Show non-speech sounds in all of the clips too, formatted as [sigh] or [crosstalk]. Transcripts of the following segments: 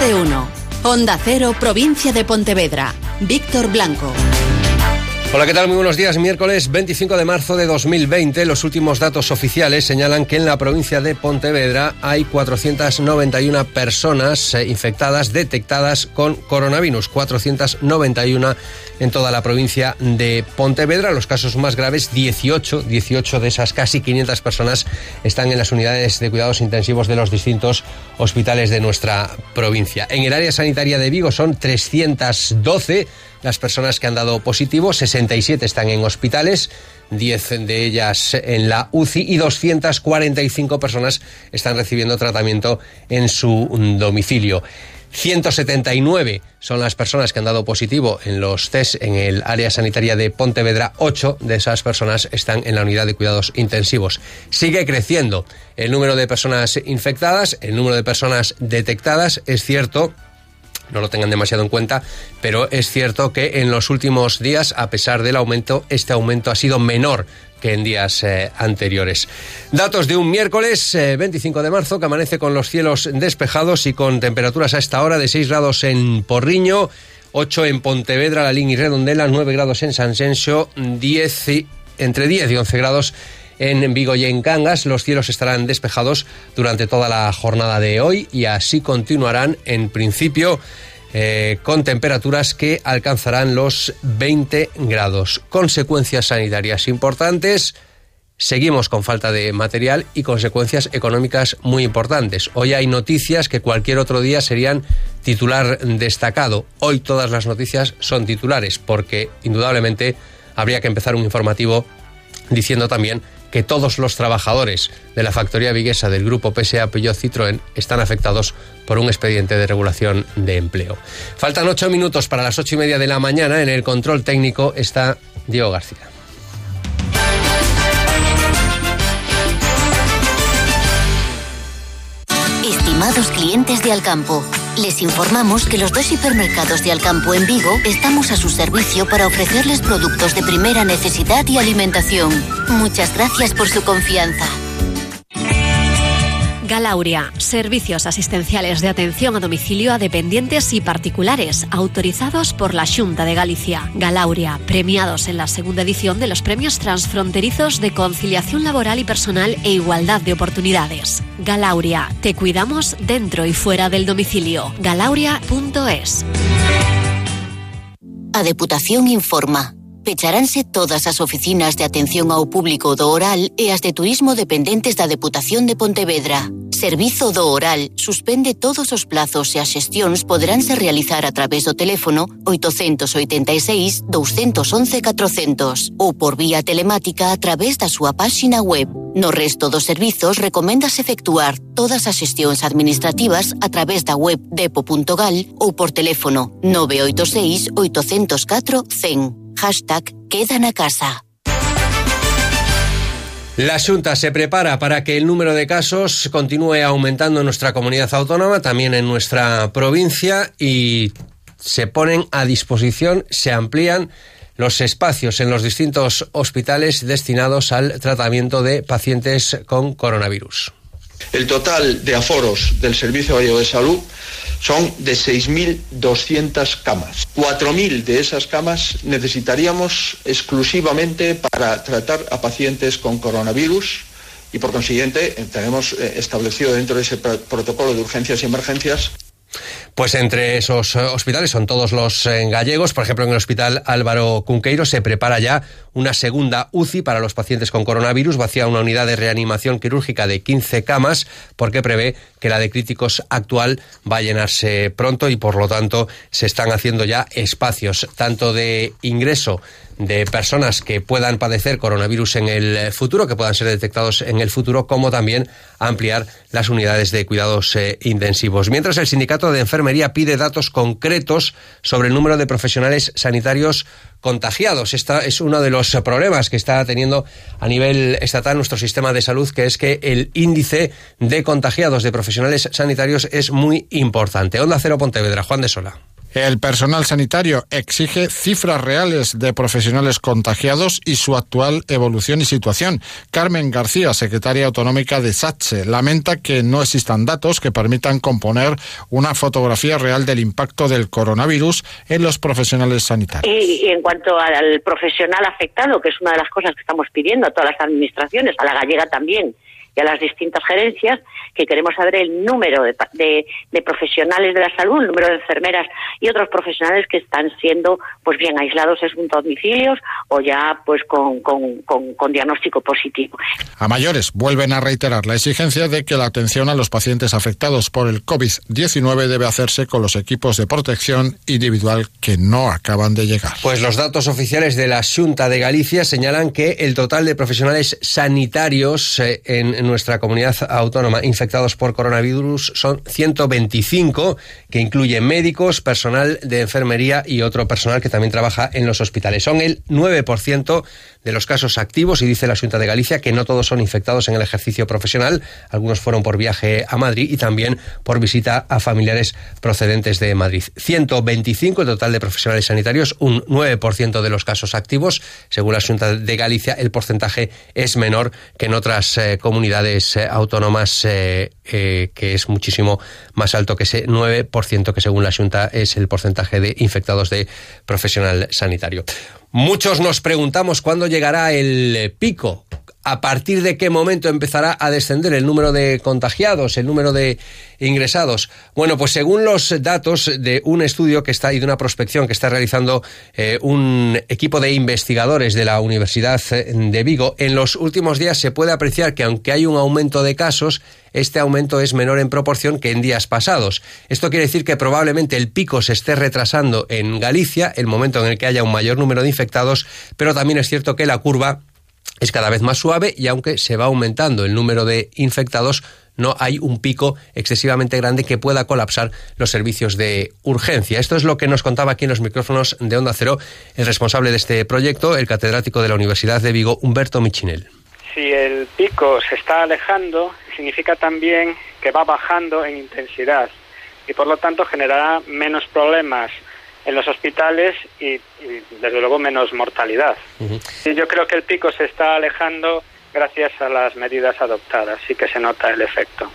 De uno. Onda Cero, provincia de Pontevedra. Víctor Blanco. Hola, ¿qué tal? Muy buenos días. Miércoles 25 de marzo de 2020. Los últimos datos oficiales señalan que en la provincia de Pontevedra hay 491 personas eh, infectadas detectadas con coronavirus. 491 en toda la provincia de Pontevedra. Los casos más graves, 18. 18 de esas casi 500 personas están en las unidades de cuidados intensivos de los distintos hospitales de nuestra provincia. En el área sanitaria de Vigo son 312 las personas que han dado positivo, 67 están en hospitales, 10 de ellas en la UCI y 245 personas están recibiendo tratamiento en su domicilio. 179 son las personas que han dado positivo en los test en el área sanitaria de Pontevedra. 8 de esas personas están en la unidad de cuidados intensivos. Sigue creciendo el número de personas infectadas, el número de personas detectadas. Es cierto no lo tengan demasiado en cuenta, pero es cierto que en los últimos días, a pesar del aumento, este aumento ha sido menor que en días eh, anteriores. Datos de un miércoles 25 eh, de marzo que amanece con los cielos despejados y con temperaturas a esta hora de 6 grados en Porriño, 8 en Pontevedra, La Línea y Redondela, 9 grados en San Sensio, 10 entre 10 y 11 grados en Vigo y en Cangas. Los cielos estarán despejados durante toda la jornada de hoy y así continuarán en principio. Eh, con temperaturas que alcanzarán los 20 grados. Consecuencias sanitarias importantes. Seguimos con falta de material y consecuencias económicas muy importantes. Hoy hay noticias que cualquier otro día serían titular destacado. Hoy todas las noticias son titulares porque indudablemente habría que empezar un informativo diciendo también que todos los trabajadores de la factoría viguesa del grupo PSA Peugeot Citroën están afectados por un expediente de regulación de empleo. Faltan ocho minutos para las ocho y media de la mañana. En el control técnico está Diego García. Estimados clientes de Alcampo, les informamos que los dos hipermercados de Alcampo en Vigo estamos a su servicio para ofrecerles productos de primera necesidad y alimentación. Muchas gracias por su confianza. Galauria, servicios asistenciales de atención a domicilio a dependientes y particulares, autorizados por la Junta de Galicia. Galauria, premiados en la segunda edición de los premios transfronterizos de conciliación laboral y personal e igualdad de oportunidades. Galauria, te cuidamos dentro y fuera del domicilio. Galauria.es. A Deputación informa. pecharanse todas as oficinas de atención ao público do Oral e as de turismo dependentes da Deputación de Pontevedra. Servizo do Oral suspende todos os plazos e as xestións poderánse realizar a través do teléfono 886 211 400 ou por vía telemática a través da súa páxina web. No resto dos servizos recomendas efectuar todas as xestións administrativas a través da web depo.gal ou por teléfono 986 804 100. Hashtag Queda na casa. La Junta se prepara para que el número de casos continúe aumentando en nuestra comunidad autónoma, también en nuestra provincia, y se ponen a disposición, se amplían los espacios en los distintos hospitales destinados al tratamiento de pacientes con coronavirus. El total de aforos del Servicio Gallego de Salud son de 6.200 camas. 4.000 de esas camas necesitaríamos exclusivamente para tratar a pacientes con coronavirus y por consiguiente tenemos eh, establecido dentro de ese protocolo de urgencias y emergencias pues entre esos eh, hospitales son todos los eh, gallegos. Por ejemplo, en el Hospital Álvaro Cunqueiro se prepara ya una segunda UCI para los pacientes con coronavirus. Vacía una unidad de reanimación quirúrgica de 15 camas porque prevé que la de críticos actual va a llenarse pronto y por lo tanto se están haciendo ya espacios tanto de ingreso de personas que puedan padecer coronavirus en el futuro, que puedan ser detectados en el futuro, como también ampliar las unidades de cuidados eh, intensivos. Mientras el sindicato de enfermería pide datos concretos sobre el número de profesionales sanitarios contagiados. Este es uno de los problemas que está teniendo a nivel estatal nuestro sistema de salud, que es que el índice de contagiados de profesionales sanitarios es muy importante. Onda Cero Pontevedra, Juan de Sola. El personal sanitario exige cifras reales de profesionales contagiados y su actual evolución y situación. Carmen García, secretaria autonómica de SATSE, lamenta que no existan datos que permitan componer una fotografía real del impacto del coronavirus en los profesionales sanitarios. Y, en cuanto al profesional afectado, que es una de las cosas que estamos pidiendo a todas las administraciones, a la gallega también, y a las distintas gerencias, que queremos saber el número de, profesionales de la salud, el número de enfermeras y otros profesionales que están siendo pues bien aislados en domicilios o ya pues con, con diagnóstico positivo. A mayores vuelven a reiterar la exigencia de que la atención a los pacientes afectados por el COVID-19 debe hacerse con los equipos de protección individual que no acaban de llegar. Pues los datos oficiales de la Junta de Galicia señalan que el total de profesionales sanitarios eh, en nuestra comunidad autónoma infectados por coronavirus son 125, que incluye médicos, personal de enfermería y otro personal que también trabaja en los hospitales. Son el 9% de los casos activos y dice la Junta de Galicia que no todos son infectados en el ejercicio profesional. Algunos fueron por viaje a Madrid y también por visita a familiares procedentes de Madrid. 125 el total de profesionales sanitarios, un 9% de los casos activos. Según la Junta de Galicia, el porcentaje es menor que en otras eh, comunidades eh, autónomas, eh, que es muchísimo más alto que ese 9% que según la Junta es el porcentaje de infectados de profesional sanitario. Muchos nos preguntamos cuándo llegará el pico a partir de qué momento empezará a descender el número de contagiados, el número de ingresados. Bueno, pues según los datos de un estudio que está y de una prospección que está realizando eh, un equipo de investigadores de la Universidad de Vigo, en los últimos días se puede apreciar que aunque hay un aumento de casos, este aumento es menor en proporción que en días pasados. Esto quiere decir que probablemente el pico se esté retrasando en Galicia, el momento en el que haya un mayor número de infectados, pero también es cierto que la curva es cada vez más suave y aunque se va aumentando el número de infectados, no hay un pico excesivamente grande que pueda colapsar los servicios de urgencia. Esto es lo que nos contaba aquí en los micrófonos de Onda Cero el responsable de este proyecto, el catedrático de la Universidad de Vigo, Humberto Michinel. Si el pico se está alejando, significa también que va bajando en intensidad y por lo tanto generará menos problemas en los hospitales y, desde luego menos mortalidad. Y yo creo que el pico se está alejando gracias a las medidas adoptadas, sí que se nota el efecto.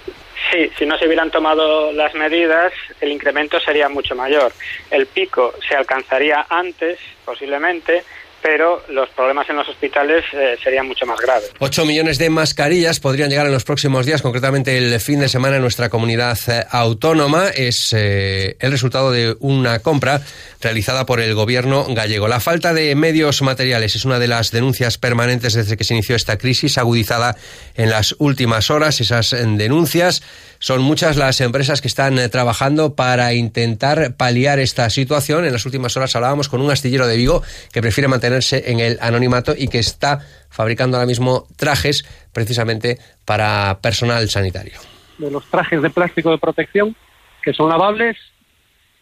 Sí, si no se hubieran tomado las medidas, el incremento sería mucho mayor. El pico se alcanzaría antes, posiblemente, pero los problemas en los hospitales eh, serían mucho más graves. 8 millones de mascarillas podrían llegar en los próximos días, concretamente el fin de semana en nuestra comunidad eh, autónoma. Es eh, el resultado de una compra realizada por el gobierno gallego. La falta de medios materiales es una de las denuncias permanentes desde que se inició esta crisis, agudizada en las últimas horas. Esas denuncias son muchas las empresas que están trabajando para intentar paliar esta situación. En las últimas horas hablábamos con un astillero de Vigo que prefiere mantener en el anonimato y que está fabricando ahora mismo trajes precisamente para personal sanitario. De los trajes de plástico de protección que son lavables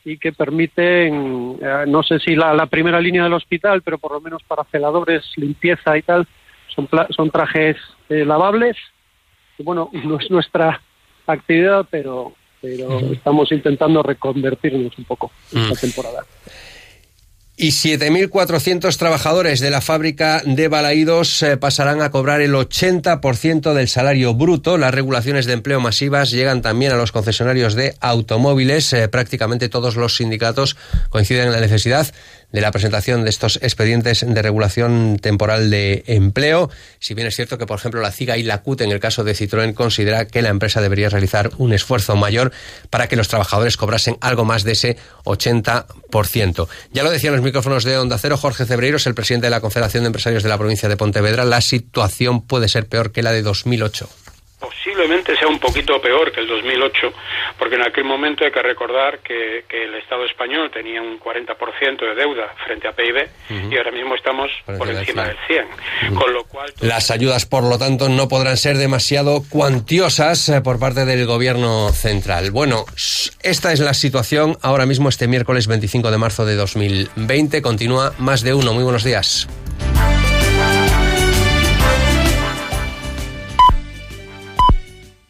y que permiten, eh, no sé si la, primera línea del hospital, pero por lo menos para celadores, limpieza y tal, son, son trajes eh, lavables. Y bueno, [laughs] no es nuestra actividad, pero, pero estamos intentando reconvertirnos un poco esta mm. temporada y 7.400 trabajadores de la fábrica de Balaídos eh, pasarán a cobrar el 80% del salario bruto. Las regulaciones de empleo masivas llegan también a los concesionarios de automóviles. Eh, prácticamente todos los sindicatos coinciden en la necesidad de la presentación de estos expedientes de regulación temporal de empleo. Si bien es cierto que, por ejemplo, la CIGA y la CUT, en el caso de Citroën, considera que la empresa debería realizar un esfuerzo mayor para que los trabajadores cobrasen algo más de ese 80%. Ya lo decían los micrófonos de Onda Cero, Jorge Cebreiros, el presidente de la Confederación de Empresarios de la provincia de Pontevedra, la situación puede ser peor que la de 2008 posiblemente sea un poquito peor que el 2008, porque en aquel momento hay que recordar que, el Estado español tenía un 40% de deuda frente a PIB y ahora mismo estamos por, encima del 100. Con lo cual... Las ayudas, por lo tanto, no podrán ser demasiado cuantiosas eh, por parte del Gobierno central. Bueno, esta es la situación ahora mismo este miércoles 25 de marzo de 2020. Continúa más de uno. Muy buenos días.